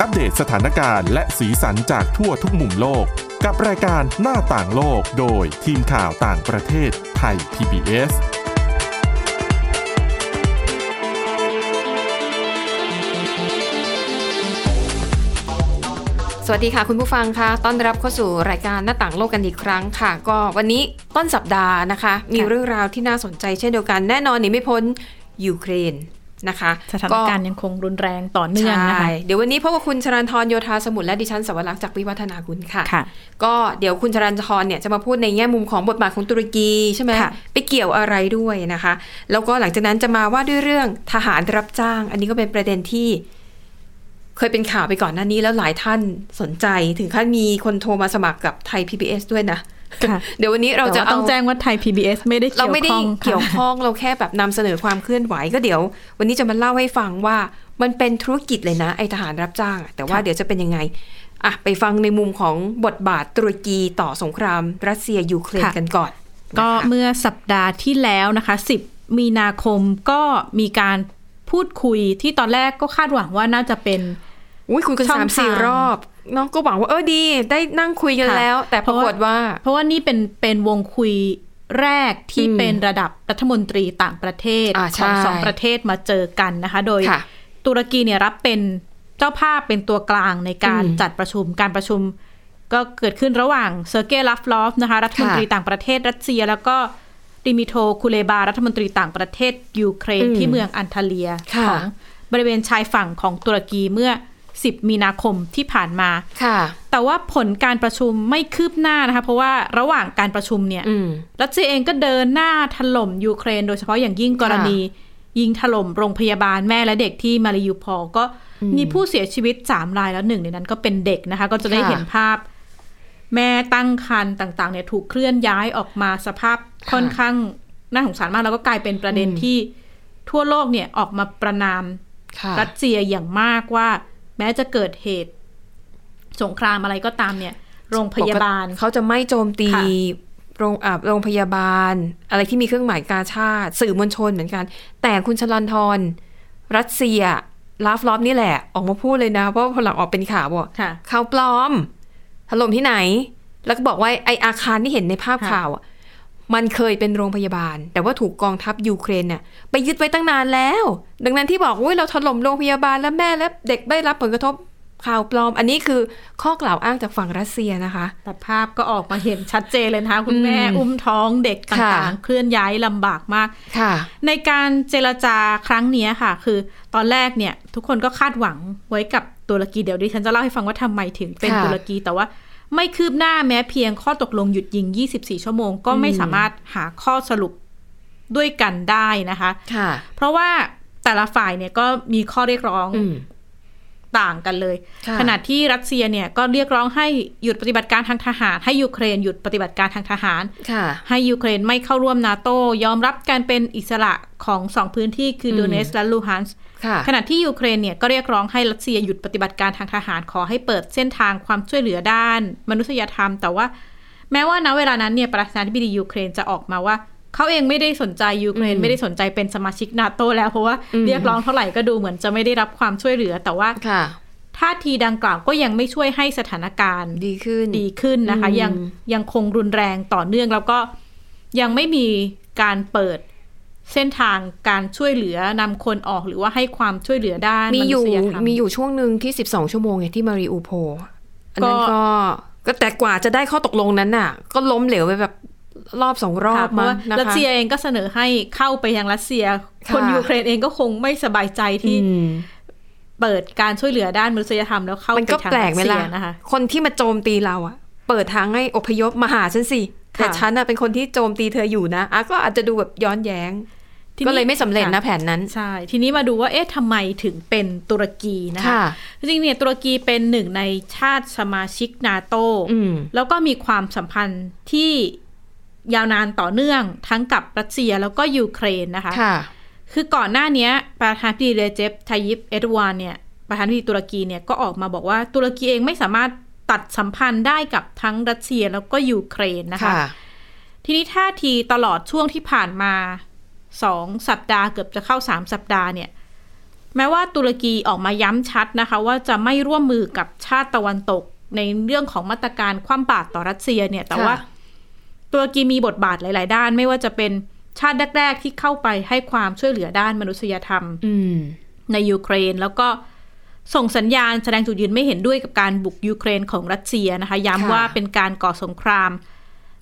อัปเดตสถานการณ์และสีสันจากทั่วทุกมุมโลก กับรายการหน้าต่างโลกโดยทีมข่าวต่างประเทศไทย PBS สวัสดีค่ะคุณผู้ฟังคะต้อนรับเข้าสู่รายการหน้าต่างโลกกันอีกครั้งค่ะ ก็วันนี้ต้นสัปดาห์นะคะ มีเรื่องราวที่น่าสนใจเช่นเดียวกันแน่นอนหนีไม่พ้นยูเครน นะคะสถานการณ์ยังคงรุนแรงต่อเนื่องนะคะใช่เดี๋ยววันนี้พบกับคุณชรันทรโยธาสมุทรและดิฉันสวรักษ์จากวิวัฒนาคุณค่ะค่ะก็เดี๋ยวคุณชรันทรเนี่ยจะมาพูดในแง่มุมของบทบาทของตุรกีใช่ไหมค่ะไปเกี่ยวอะไรด้วยนะคะ แล้วก็หลังจากนั้นจะมาว่าด้วยเรื่องทหารรับจ้าง อันนี้ก็เป็นประเด็นที่เคยเป็นข่าวไปก่อนหน้านี้แล้วหลายท่านสนใจ ถึงขั้นมีคนโทรมาสมัครกับไทย PBS ด้วยนะค่ะ เดี๋ยววันนี้เราเราจะจะเอาต้องแจ้งว่าไทย PBS ไม่ได้เราเกี่ยวไม่ได้ข้องเกี่ยวค่ะข้องเราแค่แบบนำเสนอความเคลื่อนไหวก็เดี๋ยว วันนี้จะมาเล่าให้ฟังว่ามันเป็นธุรกิจเลยนะไอทหารรับจ้างอะแต่ว่าค่ะเดี๋ยวจะเป็นยังไงอะไปฟังในมุมของบทบาทตุรกีต่อสงคราม รัสเซียยูเครนกันก่อน ก็นะคะเมื่อสัปดาห์ที่แล้วนะคะ 10 มีนาคมก็มีการพูดคุยที่ตอนแรกก็คาดหวังว่าน่าจะเป็น อุ้ยคุยกันช่องสามสี่ทางรอบเนาะก็หวังว่าเออดี ได้นั่งคุยกันค่ะแล้ว แต่ปรากฏว่า เพราะว่านี่เป็นเป็นวงคุยแรกที่อืมเป็นระดับรัฐมนตรีต่างประเทศอ่าของใช่สองประเทศมาเจอกันนะคะ โดยค่ะตุรกีเนี่ยรับเป็นเจ้าภาพเป็นตัวกลางในการอืมจัดประชุมการประชุม ก็เกิดขึ้นระหว่างเซอร์เกย์ลาฟรอฟนะคะรัฐมนตรีค่ะต่างประเทศรัสเซีย แล้วก็ดิมิโทรคูเลบา รัฐมนตรีต่างประเทศยูเครนอืมที่เมืองอันทาเลียค่ะของบริเวณชายฝั่งของตุรกีเมื่อ 10 มีนาคมที่ผ่านมาค่ะ แต่ว่าผลการประชุมไม่คืบหน้านะคะ เพราะว่าระหว่างการประชุมเนี่ยอืมรัสเซียเองก็เดินหน้าถล่มยูเครน โดยเฉพาะอย่างยิ่งกรณี ยิงถล่มโรงพยาบาลแม่และเด็กที่มาริยูพอลก็มีผู้เสียชีวิตสามรายแล้วหนึ่งในนั้นก็เป็นเด็กนะคะ ก็จะได้ค่ะเห็นภาพ แม่ตั้งครรภ์ต่าง ๆ เนี่ยถูกเคลื่อนย้ายออกมาสภาพค่อนข้างน่าสงสารมากแล้วก็กลายเป็นประเด็นอืมที่ทั่วโลกเนี่ยออกมาประนามค่ะรัสเซียอย่างมากว่า แม้จะเกิดเหตุ สงครามอะไรก็ตามเนี่ย โรงพยาบาลเขาจะไม่โจมตีค่ะโรงอ่าโรงพยาบาล อะไรที่มีเครื่องหมายกาชาติ สื่อมวลชนเหมือนกัน แต่คุณชลันทรรัสเซียลาฟรอฟนี่แหละ ออกมาพูดเลยนะ เพราะว่าพอหลังออกเป็นข่าวบอกค่ะข่าวปลอมถล่มที่ไหน แล้วก็บอกว่าไอ้อาคารที่เห็นในภาพค่ะข่าวอะ มันเคยเป็นโรงพยาบาล แต่ว่าถูกกองทัพยูเครนเนี่ยไปยึดไว้ตั้งนานแล้ว ดังนั้นที่บอกว่าเราถล่มโรงพยาบาลแล้วแม่และเด็กได้รับผลกระทบข่าวปลอม อันนี้คือข้อกล่าวอ้างจากฝั่งรัสเซียนะคะ แต่ภาพก็ออกมาเห็นชัดเจนเลยนะคะ คุณแม่อืมอุ้มท้องเด็กค่ะต่างๆ เคลื่อนย้ายลำบากมากค่ะ ในการเจรจาครั้งเนี้ยค่ะ คือตอนแรกเนี่ย ทุกคนก็คาดหวังไว้กับตุรกีเดี๋ยวดิฉันจะเล่าให้ฟังว่าทำไมถึงเป็นค่ะตุรกีแต่ว่า ไม่คืบหน้าแม้เพียงข้อตกลงหยุดยิง 24 ชั่วโมง ก็ไม่อืมสามารถหาข้อสรุปด้วยกันได้นะคะ ค่ะ เพราะว่าแต่ละฝ่ายเนี่ยก็มีข้อเรียกร้องอืม ต่างกันเลยค่ะขณะที่รัสเซียเนี่ยก็เรียกร้องให้หยุดปฏิบัติการทางทหาร ให้ยูเครนหยุดปฏิบัติการทางทหารค่ะให้ยูเครนไม่เข้าร่วมนาโตยอมรับการเป็นอิสระของสองพื้นที่คืออืมโดเนตสก์และลูฮันสก์ค่ะขณะที่ยูเครนเนี่ยก็เรียกร้องให้รัสเซียหยุดปฏิบัติการทางทหารขอให้เปิดเส้นทางความช่วยเหลือด้าน มนุษยธรรม แต่ว่า แม้ว่าณเวลานั้นเนี่ยประธานาธิบดียูเครนจะออกมาว่า เขาเองไม่ได้สนใจยูเครนอืมไม่ได้สนใจเป็นสมาชิกนาโตแล้ว เพราะว่าอืมเรียกร้องเท่าไหร่ก็ดูเหมือนจะไม่ได้รับความช่วยเหลือแต่ว่าค่ะท่าทีดังกล่าวก็ยังไม่ช่วยให้สถานการณ์ดีขึ้นดีขึ้นนะคะอืมยังยังคงรุนแรงต่อเนื่องแล้วก็ยังไม่มีการเปิดเส้นทางการช่วยเหลือนำคนออกหรือว่าให้ความช่วยเหลือด้านมีอยู่นุษยธรรมีอยู่ช่วงหนึ่งที่12ชั่วโมงไงที่มาริอูโพลอันนั้นก็ก็ก็แต่กว่าจะได้ข้อตกลงนั้นน่ะ ก็ล้มเหลวไปแบบ รอบสองรอบค่ะเพราะมั้งว่านะคะรัสเซียเองก็เสนอให้เข้าไปยังรัสเซียค่ะคนยูเครนเองก็คงไม่สบายใจที่อืมเปิดการช่วยเหลือด้านมนุษยธรรมแล้วเข้ามันไปก็ทางแปลกรัไหมสเซีล่ะยนะคะ คนที่มาโจมตีเราอะเปิดทางให้อพยพมาหาฉันสิแต่ค่ะฉันอะเป็นคนที่โจมตีเธออยู่นะอะก็อาจจะดูแบบย้อนแย้งทีนี้ก็เลยไม่สำเร็จนะค่ะแผนนั้น ใช่ ทีนี้มาดูว่าเอ๊ะทำไมถึงเป็นตุรกีนะคะค่ะจริงๆเนี่ยตุรกีเป็นหนึ่งในชาติสมาชิกนาโตอืมแล้วก็มีความสัมพันธ์ที่ ยาวนานต่อเนื่องทั้งกับรัสเซียแล้วก็ยูเครนนะคะค่ะคือก่อนหน้าเนี้ยประธานาธิบดีเรเจปไตยิปแอร์โดอานเนี่ยประธานาธิบดีตุรกีเนี่ยก็ออกมาบอกว่าตุรกีเองไม่สามารถตัดสัมพันธ์ได้กับทั้งรัสเซียแล้วก็ยูเครนนะคะค่ะทีนี้ท่าทีตลอดช่วงที่ผ่านมาสองสัปดาห์เกือบจะเข้าสามสัปดาห์เนี่ย แม้ว่าตุรกีออกมาย้ำชัดนะคะ ว่าจะไม่ร่วมมือกับชาติตะวันตกในเรื่องของมาตรการคว่ำบาตรต่อรัสเซียเนี่ย แต่ว่า ตุรกีมีบทบาทหลาย ๆ ด้าน ไม่ว่าจะเป็นชาติแรก ๆ ที่เข้าไปให้ความช่วยเหลือด้านมนุษยธรรมอืมในยูเครนแล้วก็ส่งสัญญาณแสดงจุดยืนไม่เห็นด้วยกับการบุกยูเครนของรัสเซียนะคะ ย้ำค่ะว่าเป็นการก่อสงคราม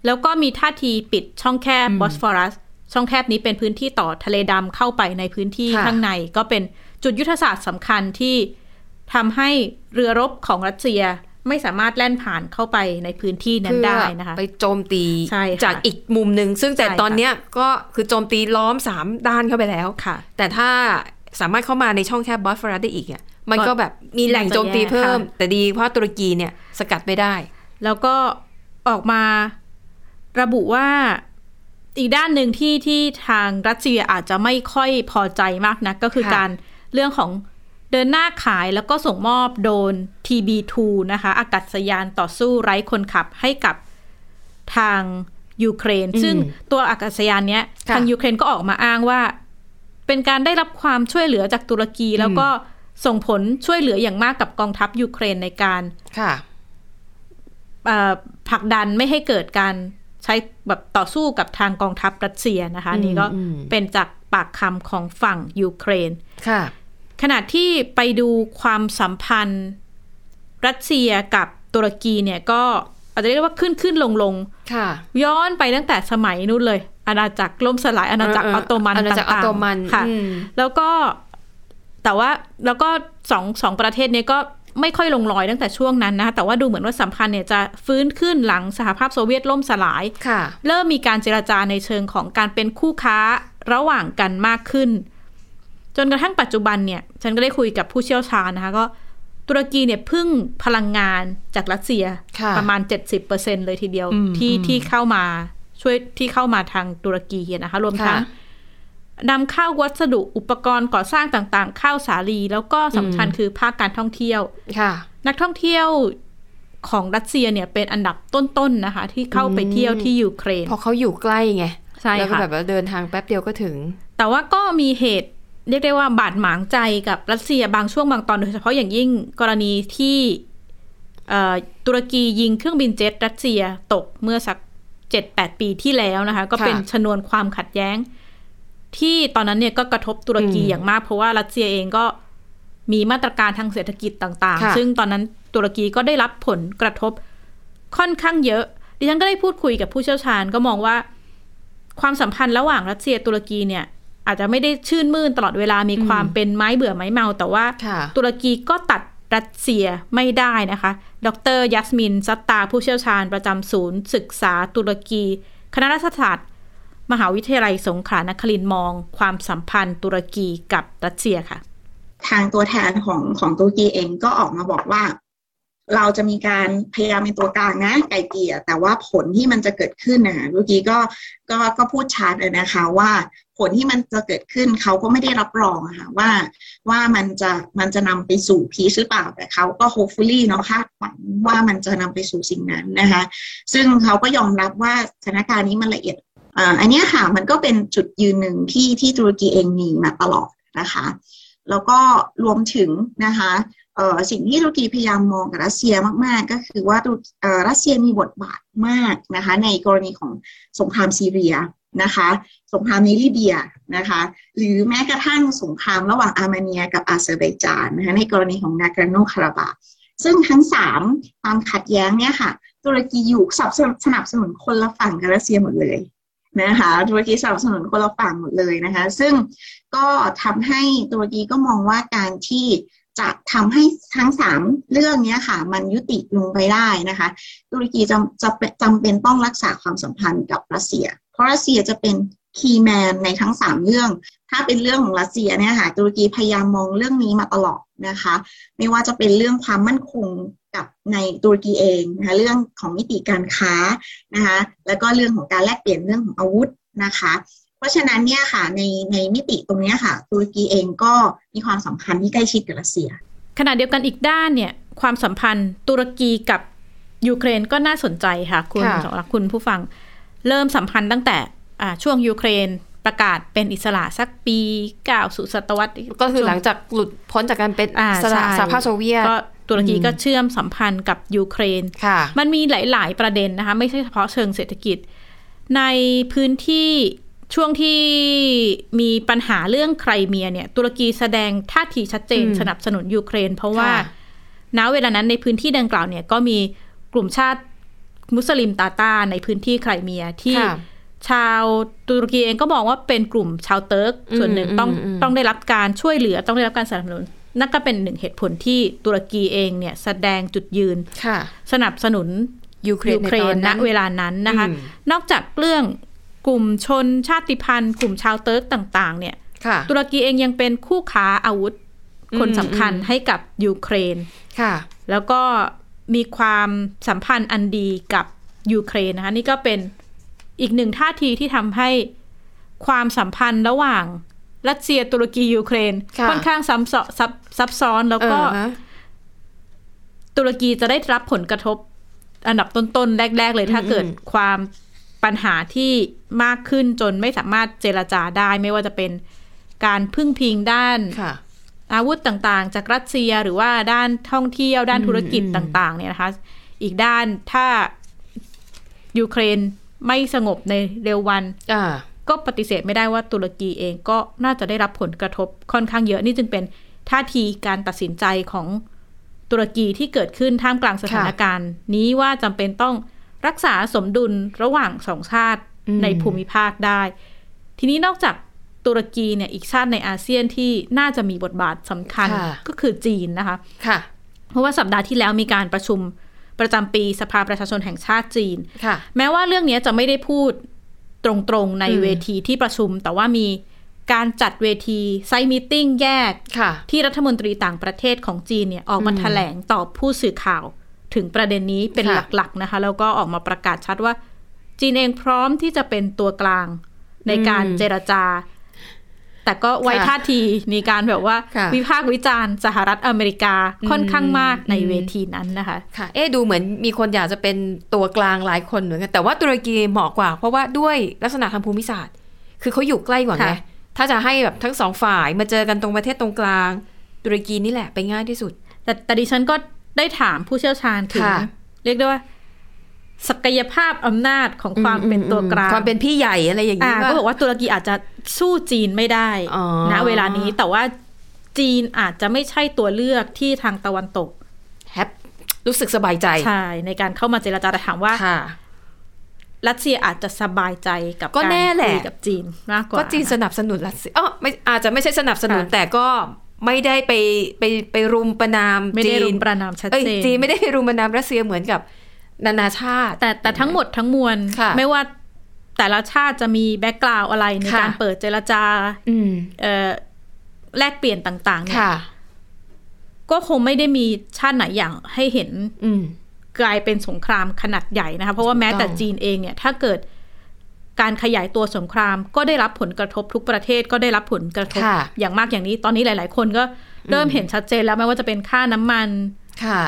แล้วก็มีท่าทีปิดช่องแคบบอสฟอรัส ช่องแคบนี้เป็นพื้นที่ต่อทะเลดำเข้าไปในพื้นที่ค่ะข้างใน ก็เป็นจุดยุทธศาสตร์สำคัญที่ทำให้เรือรบของรัสเซีย ไม่สามารถแล่นผ่านเข้าไปในพื้นที่นั้นได้นะคะ ไปโจมตีใช่ค่ะจากอีกมุมหนึ่งซึ่งแต่ใช่ค่ะตอนเนี้ยก็คือโจมตีล้อมสามด้านเข้าไปแล้วค่ะ แต่ถ้าสามารถเข้ามาในช่องแคบบอสฟอรัสได้อีกอะมันก็ก็แบบมีแหล่งโจมตีเพิ่มน่าจะแย่ค่ะแต่ดีเพราะตุรกีเนี่ยสกัดไม่ได้ แล้วก็ออกมาระบุว่าอีกด้านหนึ่งที่ที่ทางรัสเซียอาจจะไม่ค่อยพอใจมากนะก็คือค่ะการเรื่องของ เดินหน้าขายแล้วก็ส่งมอบโดรน TB2 นะคะ อากาศยานต่อสู้ไร้คนขับให้กับทางยูเครน ซึ่งตัวอากาศยานเนี้ยค่ะทางยูเครนก็ออกมาอ้างว่า เป็นการได้รับความช่วยเหลือจากตุรกีแล้วก็ส่งผลช่วยเหลืออย่างมากกับกองทัพยูเครนในการค่ะเอ่อผลักดันไม่ให้เกิดการใช้แบบต่อสู้กับทางกองทัพรัสเซียนะคะอืมนี่ก็อืมเป็นจากปากคำของฝั่งยูเครนค่ะ ขณะที่ไปดูความสัมพันธ์ รัสเซียกับตุรกีเนี่ยก็อาจจะเรียกว่าขึ้นขึ้นลงลงค่ะย้อนไปตั้งแต่สมัยนู้นเลย อาณาจักรล่มสลายอาณาจักรเอออเอออตโตมันอาณาจักรต่างออตโตมันๆค่ะอืมแล้วก็แต่ว่าแล้วก็สองสองประเทศเนี้ก็ไม่ค่อยลงรอยตั้งแต่ช่วงนั้นนะคะแต่ว่าดูเหมือนว่าสัมพันธ์เนี่ยจะฟื้นขึ้นหลังสหภาพโซเวียตล่มสลายค่ะเริ่มมีการเจรจาในเชิงของการเป็นคู่ค้าระหว่างกันมากขึ้น จนกระทั่งปัจจุบันเนี่ย ฉันก็ได้คุยกับผู้เชี่ยวชาญนะคะ ก็ตุรกีเนี่ยพึ่งพลังงานจากรัสเซียค่ะประมาณ 70%เลยทีเดียวอืมที่อืมที่เข้ามาช่วยที่เข้ามาทางตุรกีนะคะ รวมทั้งค่ะนำเข้าวัสดุอุปกรณ์ก่อสร้างต่างๆเข้าสาลี แล้วก็สำคัญคือภาคการท่องเที่ยวค่ะนักท่องเที่ยวของรัสเซียเนี่ยเป็นอันดับต้นๆนะคะ ที่เข้าไปเที่ยวที่ยูเครนเพราะเขาอยู่ใกล้ไงใช่แล้วก็ค่ะแบบว่าเดินทางแป๊บเดียวก็ถึง แต่ว่าก็มีเหตุ เรียกได้ว่าบาดหมางใจกับรัสเซียบางช่วงบางตอนโดยเฉพาะอย่างยิ่งกรณีที่เอ่อตุรกียิงเครื่องบินเจ็ตรัสเซียตกเมื่อสักเจ็ดแปดปีที่แล้วนะคะ ก็เป็นค่ะชนวนความขัดแย้ง ที่ตอนนั้นเนี่ยก็กระทบตุรกีอืมอย่างมาก เพราะว่ารัสเซียเองก็มีมาตรการทางเศรษฐกิจต่างค่ะๆซึ่งตอนนั้นตุรกีก็ได้รับผลกระทบค่อนข้างเยอะ ดิฉันก็ได้พูดคุยกับผู้เชี่ยวชาญก็มองว่า ความสัมพันธ์ระหว่างรัสเซียตุรกีเนี่ย อาจจะไม่ได้ชื่นมื่นตลอดเวลามีความเป็นไม้เบื่อไม้เมา แต่ว่าค่ะตุรกีก็ตัดรัสเซียไม่ได้นะคะ ดรยัสมินซัตตาผู้เชี่ยวชาญประจำศูนย์ ศึกษาตุรกี คณะรัฐศาสตร์ มหาวิทยาลัยสงขลานครินทร์มอง ความสัมพันธ์ตุรกีกับรัสเซียค่ะ ทางตัวแทนของของตุรกีเองก็ออกมาบอกว่า เราจะมีการพยายามเป็นตัวกลางนะไกลเกลี่ยแต่ว่าผลที่มันจะเกิดขึ้นนะตุรกีก็ก็ก็พูดชัดเลยนะคะว่าผลที่มันจะเกิดขึ้นเขาก็ไม่ได้รับรองค่ะว่าว่ามันจะมันจะนำไปสู่พีชหรือเปล่าแต่เขาก็ hopefully เนาะคาดหวังว่ามันจะนำไปสู่สิ่งนั้นนะคะซึ่งเขาก็ยอมรับว่าสถานการณ์นี้มันละเอียดอ่าอันนี้ค่ะมันก็เป็นจุดยืนหนึ่งที่ที่ตุรกีเองมีมาตลอดนะคะ แล้วก็รวมถึงนะคะ สิ่งที่ตุรกีพยายามมองกับรัสเซียมาก ๆ ก็คือว่ารัสเซียมีบทบาทมากนะคะในกรณีของสงครามซีเรียนะคะสงครามในลิเบียนะคะหรือแม้กระทั่งสงครามระหว่างอาร์เมเนียกับอาเซอร์ไบจานนะคะในกรณีของนากอร์โนคาราบัคซึ่งทั้งสามความขัดแย้งเนี่ยค่ะตุรกีอยู่สนับสนุนสนับสนุนคนละฝั่งกับรัสเซียหมดเลยนะคะตุรกีสนับสนุนคนละฝั่งหมดเลยนะคะซึ่งก็ทำให้ตุรกีก็มองว่าการที่ จะทำให้ทั้งสามเรื่องนี้ค่ะ มันยุติลงไปได้นะคะ ตุรกีจะจะจำเป็นต้องรักษาความสัมพันธ์กับรัสเซีย เพราะรัสเซียจะเป็น key man ในทั้งสามเรื่อง ถ้าเป็นเรื่องของรัสเซียเนี่ยค่ะ ตุรกีพยายามมองเรื่องนี้มาตลอดนะคะ ไม่ว่าจะเป็นเรื่องความมั่นคงกับในตุรกีเองนะคะเรื่องของมิติการค้านะคะ แล้วก็เรื่องของการแลกเปลี่ยนเรื่องของอาวุธนะคะ เพราะฉะนั้นเนี่ยค่ะในในมิติตรงเนี้ยค่ะตุรกีเองก็มีความสัมพันธ์ที่ใกล้ชิดกับรัสเซีย ขณะเดียวกันอีกด้านเนี่ยความสัมพันธ์ตุรกีกับยูเครนก็น่าสนใจค่ะ คุณค่ะสำหรับคุณผู้ฟังเริ่มสัมพันธ์ตั้งแต่อ่าช่วงยูเครนประกาศเป็นอิสระสักปี9สู่ศตวรรษก็คือหลังจากหลุดพ้นจากการเป็นอ่าสหใช่สหภาพโซเวียตก็ตุรกีอืมก็เชื่อมสัมพันธ์กับยูเครนค่ะมันมีหลาย ๆ ประเด็นนะคะ ไม่ใช่เฉพาะเชิงเศรษฐกิจ ในพื้นที่ ช่วงที่มีปัญหาเรื่องไครเมียเนี่ย ตุรกีแสดงท่าทีชัดเจนอืมสนับสนุนยูเครน เพราะว่าค่ะณเวลานั้นในพื้นที่ดังกล่าวเนี่ยก็มีกลุ่มชาติมุสลิมตาตาในพื้นที่ไครเมียที่ค่ะชาวตุรกีเองก็มองว่าเป็นกลุ่มชาวเติร์กอืมส่วนหนึ่งต้องอืมอืมต้องได้รับการช่วยเหลือต้องได้รับการสนับสนุนนั่นก็เป็นหนึ่งเหตุผลที่ตุรกีเองเนี่ยแสดงจุดยืนค่ะสนับสนุนยูเครนยูเครในตอนณนั้นเวลานั้นนะคะอืมนอกจากเรื่อง กลุ่มชนชาติพันธุ์ กลุ่มชาวเติร์กต่าง ๆ เนี่ยค่ะตุรกีเองยังเป็นคู่ค้าอาวุธคนอืมสำคัญอืมให้กับยูเครนค่ะ แล้วก็มีความสัมพันธ์อันดีกับยูเครนนะคะ นี่ก็เป็นอีกหนึ่งท่าทีที่ทำให้ความสัมพันธ์ระหว่างรัสเซียตุรกียูเครน ค่ะค่อนข้างซับซ้อนซับซับซ้อนแล้วก็เออฮะตุรกีจะได้รับผลกระทบ อันดับต้นๆแรก ๆ เลยถ้าอืมเกิดความ ปัญหาที่มากขึ้นจนไม่สามารถเจรจาได้ ไม่ว่าจะเป็นการพึ่งพิงด้านค่ะอาวุธต่างๆ จากรัสเซียหรือว่าด้านท่องเที่ยวด้านธุรกิจอืมต่าง ๆ เนี่ยนะคะ อีกด้านถ้ายูเครนไม่สงบในเร็ววันอ่าก็ปฏิเสธไม่ได้ว่าตุรกีเองก็น่าจะได้รับผลกระทบค่อนข้างเยอะนี่จึงเป็นท่าทีการตัดสินใจของตุรกีที่เกิดขึ้นท่ามกลางสถานการณ์ นี้ว่าจำเป็นต้อง รักษาสมดุลระหว่างสองชาติอืมในภูมิภาคได้ ทีนี้นอกจากตุรกีเนี่ยอีกชาติในอาเซียนที่น่าจะมีบทบาทสำคัญค่ะก็คือจีนนะคะค่ะ เพราะว่าสัปดาห์ที่แล้วมีการประชุมประจำปีสภาประชาชนแห่งชาติจีนค่ะ แม้ว่าเรื่องนี้จะไม่ได้พูดตรงๆในอืมเวทีที่ประชุม แต่ว่ามีการจัดเวทีไซต์มีติ้งแยกค่ะที่รัฐมนตรีต่างประเทศของจีนเนี่ยออกมาอืมแถลงตอบผู้สื่อข่าว ถึงประเด็นนี้เป็นค่ะหลักๆนะคะ แล้วก็ออกมาประกาศชัดว่า จีนเองพร้อมที่จะเป็นตัวกลางในการเจรจา แต่ก็ไว้ค่ะท่าทีในการแบบว่าค่ะวิพากษ์วิจารณ์สหรัฐอเมริกาค่อนข้างมากในอืมเวทีนั้นนะคะค่ะ เอ๊ะดูเหมือนมีคนอยากจะเป็นตัวกลางหลายคนเหมือนกันแต่ว่าตุรกีเหมาะกว่า เพราะว่าด้วยลักษณะทางภูมิศาสตร์ คือเขาอยู่ใกล้กว่าไงค่ะถ้าจะให้แบบทั้งสองฝ่ายมาเจอกันตรงประเทศตรงกลาง ตุรกีนี่แหละไปง่ายที่สุด แต่แต่ดิฉันก็ ได้ถามผู้เชี่ยวชาญถึงค่ะเรียกได้ว่า ศักยภาพอำนาจของความเป็นตัวกลางความเป็นพี่ใหญ่อะไรอย่างอ่านี้ก็บอกว่าตุรกีอาจจะสู้จีนไม่ได้อ๋อณเวลานี้แต่ว่าจีนอาจจะไม่ใช่ตัวเลือกที่ทางตะวันตกแฮปรู้สึกสบายใจใช่ในการเข้ามาเจรจาแต่ถามว่าค่ะรัสเซียอาจจะสบายใจกับก็แน่แหละคุยกับจีนมากกว่าก็จีนสนับสนุนรัสเซียอ๋อไม่อาจจะไม่ใช่สนับสนุนค่ะแต่ก็ ไม่ได้ไปไปไปรุมประนามไม่ได้จีรุนมประนามชัดเอ้ยเจนจีนไม่ได้ไปรุมประนามรัสเซียเหมือนกับนานาชาติ แต่แต่ทั้งหมดทั้งมวลค่ะไม่ว่าแต่ละชาติจะมีแบ็กกราวอะไรในค่ะการเปิดเจรจาอืมเอ่อแลกเปลี่ยนต่างๆเนี่ยค่ะก็คงไม่ได้มีชาติไหนอย่างให้เห็นอืมกลายเป็นสงครามขนาดใหญ่นะคะเพราะว่าแม้แต่ถูกต้องจีนเองเนี่ย ถ้าเกิด การขยายตัวสงคราม ก็ได้รับผลกระทบทุกประเทศก็ได้รับผลกระทบค่ะอย่างมากอย่างนี้ ตอนนี้หลาย ๆ คนก็เริ่มเห็นชัดเจนแล้วไม่ว่าจะเป็นค่าน้ำมันค่ะ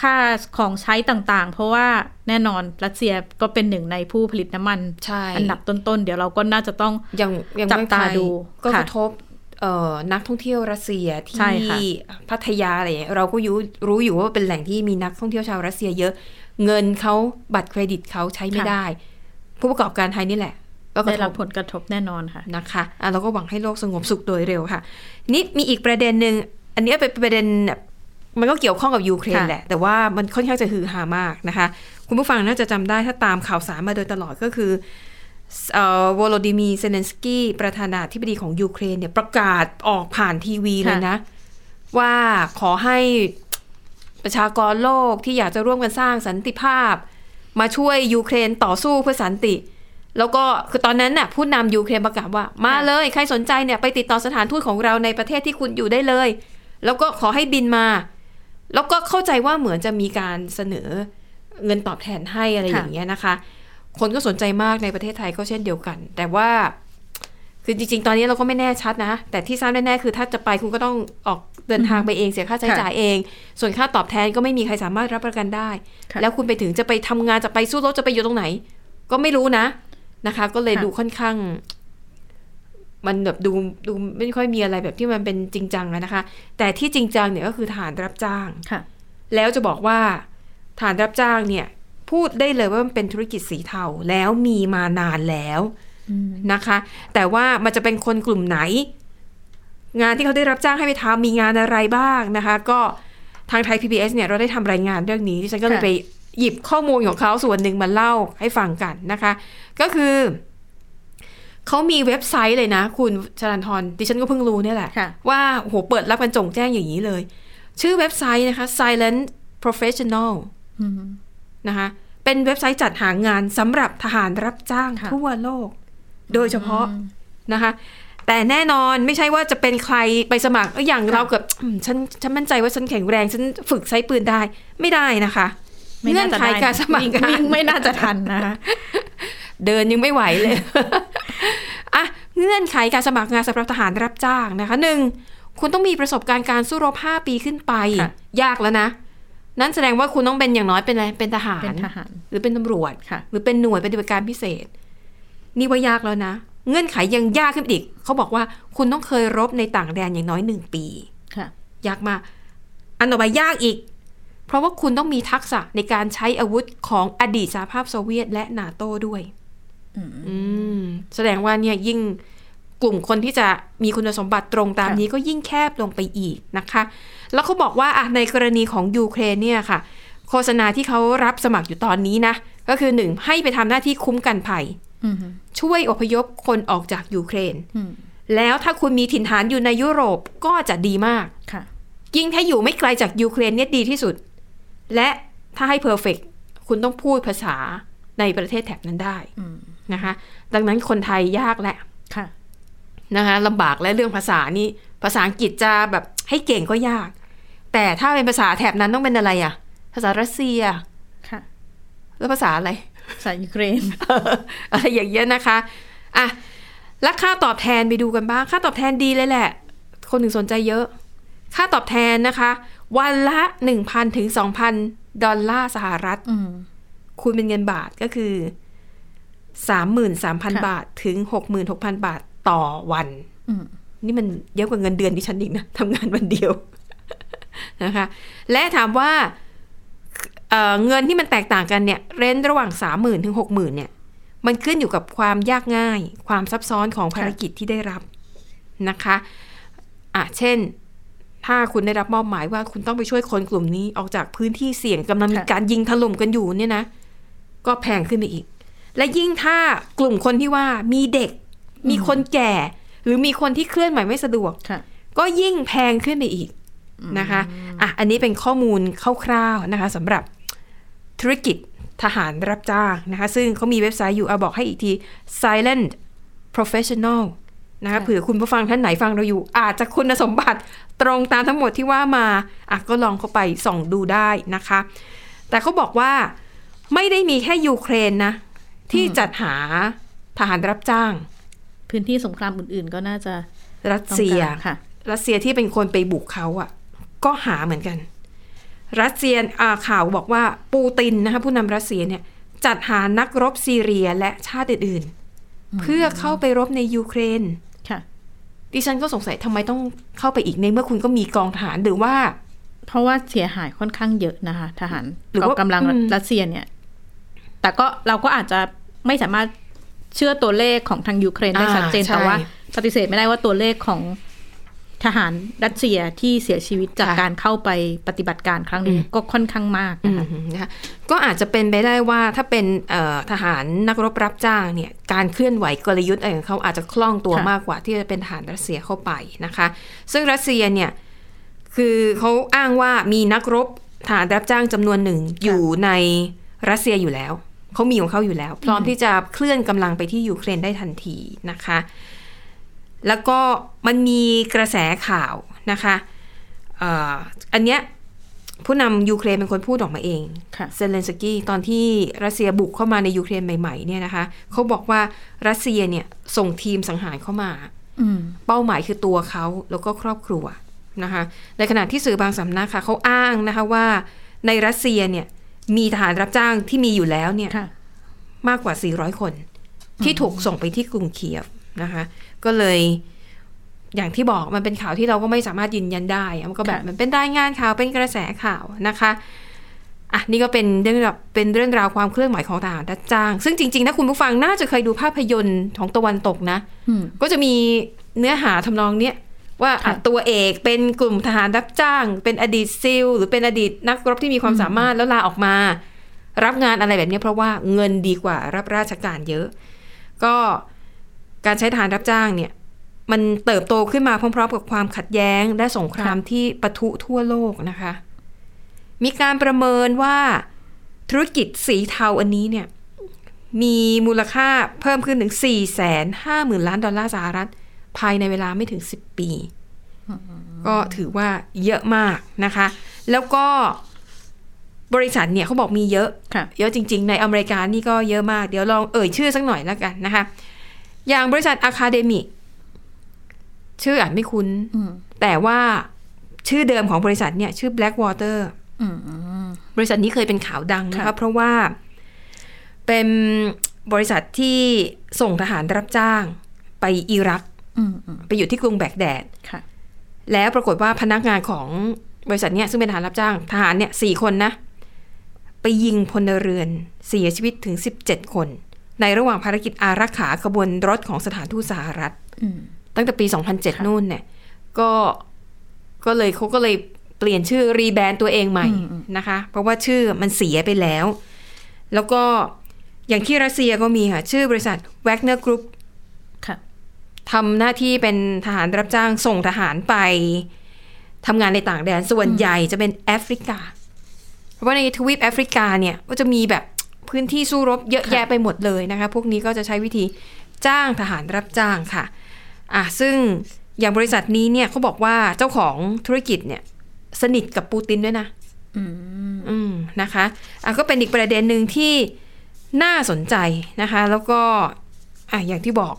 ค่าของใช้ต่างๆ เพราะว่าแน่นอนรัสเซียก็เป็นหนึ่งในผู้ผลิตน้ำมันใช่อันดับต้น ๆ เดี๋ยวเราก็น่าจะต้องยังยังจับตาดูก็ค่ะกระทบเอ่อนักท่องเที่ยวรัสเซียใช่ที่ค่ะพัทยาอะไรอย่างเงี้ยเราก็รู้รู้อยู่ว่าเป็นแหล่งที่มีนักท่องเที่ยวชาวรัสเซียเยอะ เงินเขาบัตรเครดิตเขาใช้ไม่ได้ ผู้ประกอบการไทยนี่แหละ ก็กได้ระทรับบผลกระทบแน่นอนค่ะนะคะอะเราก็หวังให้โลกสงบสุขโดยเร็วค่ะ นี่มีอีกประเด็นหนึ่งอันนี้เป็นประเด็นแบบมันก็เกี่ยวข้องกับยูเครนค่ะแหละ แต่ว่ามันค่อนข้างจะฮือฮามากนะคะ คุณผู้ฟังน่าจะจำได้ถ้าตามข่าวสารมาโดยตลอดก็คือเอ่อโวโลดีมีร์ เซเลนสกี้ประธานาธิบดีของยูเครนเนี่ยประกาศออกผ่านทีวีเลยนะ ว่าขอให้ประชากรโลกที่อยากจะร่วมกันสร้างสันติภาพ มาช่วยยูเครนต่อสู้เพื่อสันติ แล้วก็คือตอนนั้นน่ะผู้นำยูเครนประกาศว่า มาเลยใครสนใจเนี่ยไปติดต่อสถานทูตของเราในประเทศที่คุณอยู่ได้เลย แล้วก็ขอให้บินมา แล้วก็เข้าใจว่าเหมือนจะมีการเสนอเงินตอบแทนให้อะไรอย่างเงี้ยนะคะ คนก็สนใจมากในประเทศไทยก็เช่นเดียวกัน แต่ว่า คือจริง ๆ ตอนนี้เราก็ไม่แน่ชัดนะ แต่ที่ทราบแน่ๆคือถ้าจะไปคุณก็ต้องออกเดินทางไปเองเสียค่าใช้จ่ายเอง ส่วนค่าตอบแทนก็ไม่มีใครสามารถรับประกันได้ค่ะแล้วคุณไปถึงจะไปทำงานจะไปสู้รบจะไปอยู่ตรงไหน ก็ไม่รู้นะนะคะ ก็เลยค่ะดูค่อนข้าง มันแบบดูดูไม่ค่อยมีอะไรแบบที่มันเป็นจริงจังอะนะคะ แต่ที่จริงจังเนี่ยก็คือทหารรับจ้างค่ะ แล้วจะบอกว่าฐานรับจ้างเนี่ย พูดได้เลยว่ามันเป็นธุรกิจสีเทาแล้วมีมานานแล้ว นะคะ แต่ว่ามันจะเป็นคนกลุ่มไหน งานที่เขาได้รับจ้างให้ไปทำมีงานอะไรบ้างนะคะ ก็ทางไทย PBS เนี่ยเราได้ทำรายงานเรื่องนี้ดิฉันก็เลยค่ะไปหยิบข้อมูลของเขาส่วนหนึ่งมาเล่าให้ฟังกันนะคะ ก็คือเขามีเว็บไซต์เลยนะ คุณชลันทรดิฉันก็เพิ่งรู้เนี่ยแหละค่ะว่าโอ้โหเปิดรับกันจงแจ้งอย่างนี้เลย ชื่อเว็บไซต์นะคะ Silent Professional อืมนะคะเป็นเว็บไซต์จัดหางานสำหรับทหารรับจ้างค่ะทั่วโลก โดยเฉพาะนะคะ แต่แน่นอนไม่ใช่ว่าจะเป็นใครไปสมัครเอ้ยอย่างเราเกับอืมฉันฉันมั่นใจว่าฉันแข็งแรง ฉันฝึกใช้ปืนได้ไม่ได้นะคะไม่เงื่น่าอนจะไขได้การสมัครวิ่งงาวิ่นงไม่น่าจะทันนะคะเดินยังไม่ไหวเลยอะเงื่อนไขการสมัครงานสำหรับทหารรับจ้างนะคะหนึ่งคุณต้องมีประสบการณ์การสู้รบ5ปีขึ้นไปค่ะยากแล้วนะ นั่นแสดงว่าคุณต้องเป็นอย่างน้อยเป็นอะไรเป็นทหารเป็นทหารหรือเป็นตำรวจค่ะหรือเป็นหน่วยปฏิบัติการพิเศษ นี่ว่ายากแล้วนะ เงื่อนไขยังยากขึ้นไปอีก เขาบอกว่าคุณต้องเคยรบในต่างแดนอย่างน้อยหนึ่งปีค่ะยากมาก อันต่อไปยากอีก เพราะว่าคุณต้องมีทักษะในการใช้อาวุธของอดีตสหภาพโซเวียตและนาโต้ด้วยอืแสดงว่าเนี่ยยิ่งกลุ่มคนที่จะมีคุณสมบัติตรงตามค่ะนี้ก็ยิ่งแคบลงไปอีกนะคะ แล้วเขาบอกว่าอะในกรณีของยูเครนเนี่ยค่ะ โฆษณาที่เขารับสมัครอยู่ตอนนี้นะ ก็คือหนึ่งให้ไปทำหน้าที่คุ้มกันภัยอืม ช่วยอพยพคนออกจากยูเครนอืมแล้วถ้าคุณมีถิ่นฐานอยู่ในยุโรปก็จะดีมากค่ะยิ่งถ้าอยู่ไม่ไกลจากยูเครนเนี่ยดีที่สุด และถ้าให้ perfectคุณต้องพูดภาษาในประเทศแถบนั้นได้อืมนะคะ ดังนั้นคนไทยยากแหละค่ะนะคะลำบากและเรื่องภาษานี่ภาษาอังกฤษจะแบบให้เก่งก็ยาก แต่ถ้าเป็นภาษาแถบนั้นต้องเป็นอะไรอะภาษารัสเซียค่ะแล้วภาษาอะไร ภาษายูเครนอะไรอย่างเงี้ยนะคะอะแล้วค่าตอบแทนไปดูกันบ้าง ค่าตอบแทนดีเลยแหละ คนถึงสนใจเยอะ ค่าตอบแทนนะคะ วันละ1,000ถึง2,000ดอลลาร์สหรัฐอืมคูณเป็นเงินบาทก็คือ33,000ค่ะบาทถึง66,000บาทต่อวันอืมนี่มันเยอะกว่าเงินเดือนที่ฉันอีกนะทำงานวันเดียวนะคะ และถามว่า เอ่อเงินที่มันแตกต่างกันเนี่ยเรนระหว่างสามหมื่นถึงหกหมื่นเนี่ยมันขึ้นอยู่กับความยากง่าย ความซับซ้อนของภารกิจที่ได้รับนะคะอะเช่น ถ้าคุณได้รับมอบหมายว่าคุณต้องไปช่วยคนกลุ่มนี้ออกจากพื้นที่เสี่ยงกำลังมีค่ะการยิงถล่มกันอยู่เนี่ยนะ ก็แพงขึ้นไปอีก และยิ่งถ้ากลุ่มคนที่ว่ามีเด็ก มีคนแก่ หรือมีคนที่เคลื่อนไหวไม่สะดวกค่ะก็ยิ่งแพงขึ้นไปอีก นะคะอะอันนี้เป็นข้อมูลคร่าวๆนะคะสำหรับธุรกิจทหารรับจ้างนะคะซึ่งเขามีเว็บไซต์อยู่เอาบอกให้อีกที silent professional นะคะค่ะเผื่อคุณผู้ฟังท่านไหนฟังเราอยู่ อาจจะคุณสมบัติตรงตามทั้งหมดที่ว่ามาอะก็ลองเข้าไปส่องดูได้นะคะ แต่เขาบอกว่าไม่ได้มีแค่ยูเครนนะ ที่จัดหาทหารรับจ้าง พื้นที่สงครามอื่นๆ ก็น่าจะรัสต้องเซียการค่ะรัสเซียที่เป็นคนไปบุกเขาอะ่ะ ก็หาเหมือนกัน รัสเซียอ่าข่าวบอกว่าปูตินนะคะผู้นำรัสเซียเนี่ยจัดหานักรบซีเรียและชาติอื่นๆ เพื่อเข้าไปรบในยูเครนค่ะดิฉันก็สงสัยทำไมต้องเข้าไปอีกในเมื่อคุณก็มีกองทหารหรือว่า เพราะว่าเสียหายค่อนข้างเยอะนะคะ ทหารหรือว่ากองกำลังอืมรัสเซียเนี่ย แต่ก็เราก็อาจจะไม่สามารถเชื่อตัวเลขของทางยูเครนได้อ่าชัดเจนใช่แต่ว่าปฏิเสธไม่ได้ว่าตัวเลขของ ทหารรัสเซียที่เสียชีวิตจากค่ะการเข้าไปปฏิบัติการครั้งนี้ก็ค่อนข้างมากอืนะคะมนะคะก็อาจจะเป็นไปได้ว่าถ้าเป็นเอ่อทหารนักรบรับจ้างเนี่ยการเคลื่อนไหวกลยุทธ์อะไรของเขาอาจจะคล่องตัวค่ะมากกว่าที่จะเป็นทหารรัสเซียเข้าไปนะคะ ซึ่งรัสเซียเนี่ยคือเขาอ้างว่ามีนักรบทหารรับจ้างจำนวนหนึ่งอยู่ในรัสเซียอยู่แล้วเขามีของเขาอยู่แล้ว พร้อมที่จะเคลื่อนกำลังไปที่ยูเครนได้ทันทีนะคะ แล้วก็มันมีกระแสข่าวนะคะเอ่ออันเนี้ยผู้นำยูเครนเป็นคนพูดออกมาเองค่ะเซเลนสกี้ตอนที่รัสเซียบุกเข้ามาในยูเครนใหม่ๆเนี่ยนะคะเขาบอกว่ารัสเซียเนี่ยส่งทีมสังหารเข้ามาอืมเป้าหมายคือตัวเขาแล้วก็ครอบครัวนะคะในขณะที่สื่อบางสำนักค่ะเขาอ้างนะคะว่าในรัสเซียเนี่ยมีทหารรับจ้างที่มีอยู่แล้วเนี่ยค่ะมากกว่า 400 คน ที่ถูกส่งไปที่กรุงเคียฟนะคะ ก็เลยอย่างที่บอกมันเป็นข่าวที่เราก็ไม่สามารถยืนยันได้อะมันก็แบบค่ะมันเป็นรายงานข่าวเป็นกระแสข่าวนะคะอะนี่ก็เป็นเรื่องราวเป็นเรื่องราวความเคลื่อนไหวของทหารรับจ้าง ซึ่งจริงๆนะคุณผู้ฟังน่าจะเคยดูภาพยนตร์ของตะวันตกนะอืมก็จะมีเนื้อหาทำนองเนี้ยว่าอะค่ะตัวเอกเป็นกลุ่มทหารรับจ้าง เป็นอดีตซิลหรือเป็นอดีตนักรบที่มีความสามารถแล้วลาออกมา รับงานอะไรแบบเนี้ยเพราะว่าเงินดีกว่ารับราชการเยอะ ก็ การใช้ทหารรับจ้างเนี่ย มันเติบโตขึ้นมาพร้อม ๆ กับความขัดแย้งและสงครามที่ปะทุทั่วโลกนะคะ มีการประเมินว่าธุรกิจสีเทาอันนี้เนี่ยมีมูลค่าเพิ่มขึ้นถึง 4 5 0 0 0 0 ล้านดอลลาร์สหรัฐ ภายในเวลาไม่ถึง 10 ปี ก็ถือว่าเยอะมากนะคะ แล้วก็บริษัทเนี่ยเขาบอกมีเยอะค่ะเยอะจริง ๆ ในอเมริกานี่ก็เยอะมาก เดี๋ยวลองเอ่ยชื่อสักหน่อยแล้วกันนะคะ อย่างบริษัทอะคาเดมิชื่ออ่านไม่คุ้นอืมแต่ว่าชื่อเดิมของบริษัทเนี่ย ชื่อ Blackwater อืมอืมบริษัทนี้เคยเป็นข่าวดังนะคะค่ะเพราะว่าเป็นบริษัทที่ส่งทหารรับจ้างไปอิรักอืมอืมไปอยู่ที่กรุงแบกแดดค่ะแล้วปรากฏว่าพนักงานของบริษัทเนี้ยซึ่งเป็นทหารรับจ้างทหารเนี่ยสี่คนนะ ไปยิงพลเรือนเสียชีวิตถึง17คน ในระหว่างภารกิจอารักขาขบวนรถของสถานทูตสหรัฐอืมตั้งแต่ปี 2007 นู่นเนี่ย ก็ก็เลยเขาก็เลยเปลี่ยนชื่อรีแบรนด์ตัวเองใหม่อืมอืมนะคะ เพราะว่าชื่อมันเสียไปแล้ว แล้วก็อย่างที่รัสเซียก็มีค่ะ ชื่อบริษัท Wagner Group ค่ะทำหน้าที่เป็นทหารรับจ้างส่งทหารไปทำงานในต่างแดนส่วนใหญ่จะเป็นแอฟริกา เพราะว่าในทวีปแอฟริกาเนี่ยก็จะมีแบบ พื้นที่สู้รบเยอะแยะไปหมดเลยนะคะ พวกนี้ก็จะใช้วิธีจ้างทหารรับจ้างค่ะอะซึ่งอย่างบริษัทนี้เนี่ยเขาบอกว่าเจ้าของธุรกิจเนี่ยสนิทกับปูตินด้วยนะอืมอืมนะคะอะก็เป็นอีกประเด็นหนึ่งที่น่าสนใจนะคะ แล้วก็อะอย่างที่บอก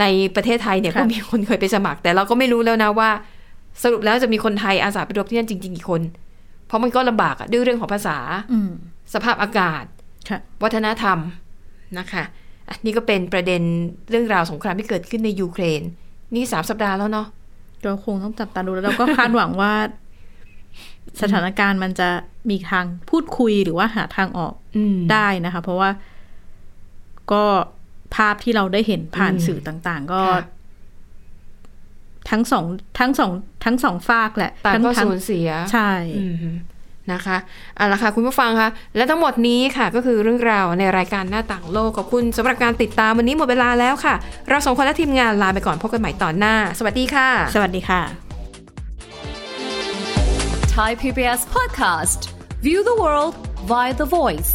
ในประเทศไทยเนี่ยค่ะก็มีคนเคยไปสมัคร แต่เราก็ไม่รู้แล้วนะว่า สรุปแล้วจะมีคนไทยอาสาไปรบที่นั่นจริง ๆ กี่คน เพราะมันก็ลำบากอะด้วยเรื่องของภาษาอืม สภาพอากาศค่ะวัฒนธรรมนะคะอะนี่ก็เป็นประเด็นเรื่องราวสงครามที่เกิดขึ้นในยูเครน นี่สามสัปดาห์แล้วเนาะเราคงต้องจับตาดูแล้วเราก็คาดหวังว่า สถานการณ์มันจะมีทางพูดคุยหรือว่าหาทางออกอืมได้นะคะ เพราะว่าก็ภาพที่เราได้เห็นผ่านอืมสื่อต่าง ๆ ก็ค่ะทั้งสองทั้งสองทั้งสองฝากแหละต่างทั้งก็ทั้งสูญเสีย ใช่อืม นะคะเอาละค่ะคุณผู้ฟังคะและทั้งหมดนี้ค่ะก็คือเรื่องราวในรายการหน้าต่างโลกขอบคุณสำหรับการติดตามวันนี้หมดเวลาแล้วค่ะ เราสองคนและทีมงานลาไปก่อนพบกันใหม่ตอนหน้า สวัสดีค่ะ สวัสดีค่ะ Thai PBS podcast. View the world via the voice.